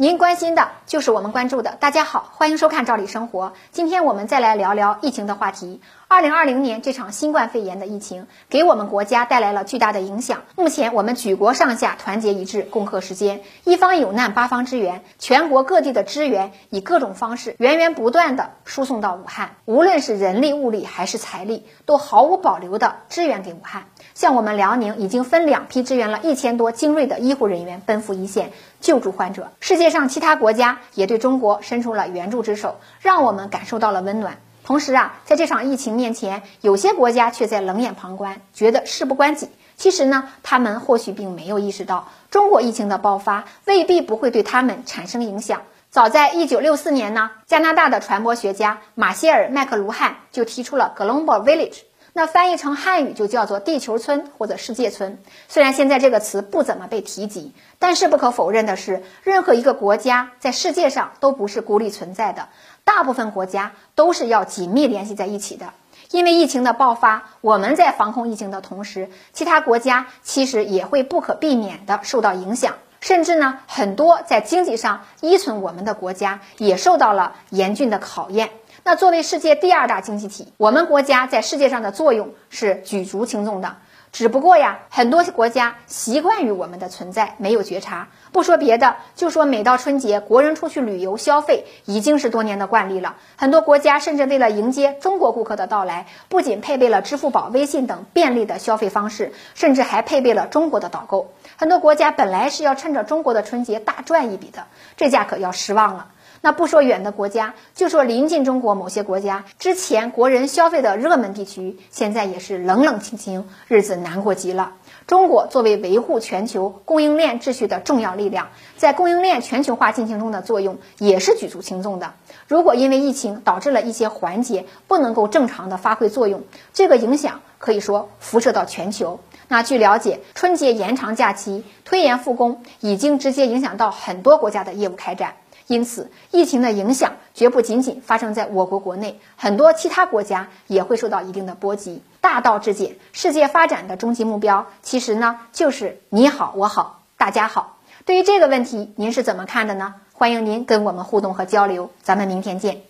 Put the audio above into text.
您关心的就是我们关注的。大家好，欢迎收看《赵理生活》。今天我们再来聊聊疫情的话题。二零二零年这场新冠肺炎的疫情给我们国家带来了巨大的影响。目前我们举国上下团结一致，共克时艰，一方有难八方支援，全国各地的支援以各种方式源源不断的输送到武汉，无论是人力、物力还是财力，都毫无保留的支援给武汉。像我们辽宁已经分两批支援了一千多精锐的医护人员奔赴一线救助患者。世界上其他国家也对中国伸出了援助之手，让我们感受到了温暖。同时啊，在这场疫情面前，有些国家却在冷眼旁观，觉得事不关己。其实呢，他们或许并没有意识到，中国疫情的爆发未必不会对他们产生影响。早在一九六四年呢，加拿大的传播学家马歇尔·麦克卢汉就提出了 “Global Village”。那翻译成汉语就叫做地球村或者世界村。虽然现在这个词不怎么被提及，但是不可否认的是，任何一个国家在世界上都不是孤立存在的，大部分国家都是要紧密联系在一起的。因为疫情的爆发，我们在防控疫情的同时，其他国家其实也会不可避免的受到影响，甚至呢，很多在经济上依存我们的国家也受到了严峻的考验。那作为世界第二大经济体，我们国家在世界上的作用是举足轻重的。只不过呀，很多国家习惯于我们的存在，没有觉察。不说别的，就说每到春节，国人出去旅游消费已经是多年的惯例了。很多国家甚至为了迎接中国顾客的到来，不仅配备了支付宝、微信等便利的消费方式，甚至还配备了中国的导购。很多国家本来是要趁着中国的春节大赚一笔的，这下可要失望了。那不说远的国家，就说临近中国某些国家，之前国人消费的热门地区，现在也是冷冷清清，日子难过极了。中国作为维护全球供应链秩序的重要力量，在供应链全球化进程中的作用也是举足轻重的。如果因为疫情导致了一些环节不能够正常的发挥作用，这个影响可以说辐射到全球。那据了解，春节延长假期、推延复工，已经直接影响到很多国家的业务开展。因此，疫情的影响绝不仅仅发生在我国国内，很多其他国家也会受到一定的波及。大道至简，世界发展的终极目标，其实呢就是你好我好大家好。对于这个问题，您是怎么看的呢？欢迎您跟我们互动和交流，咱们明天见。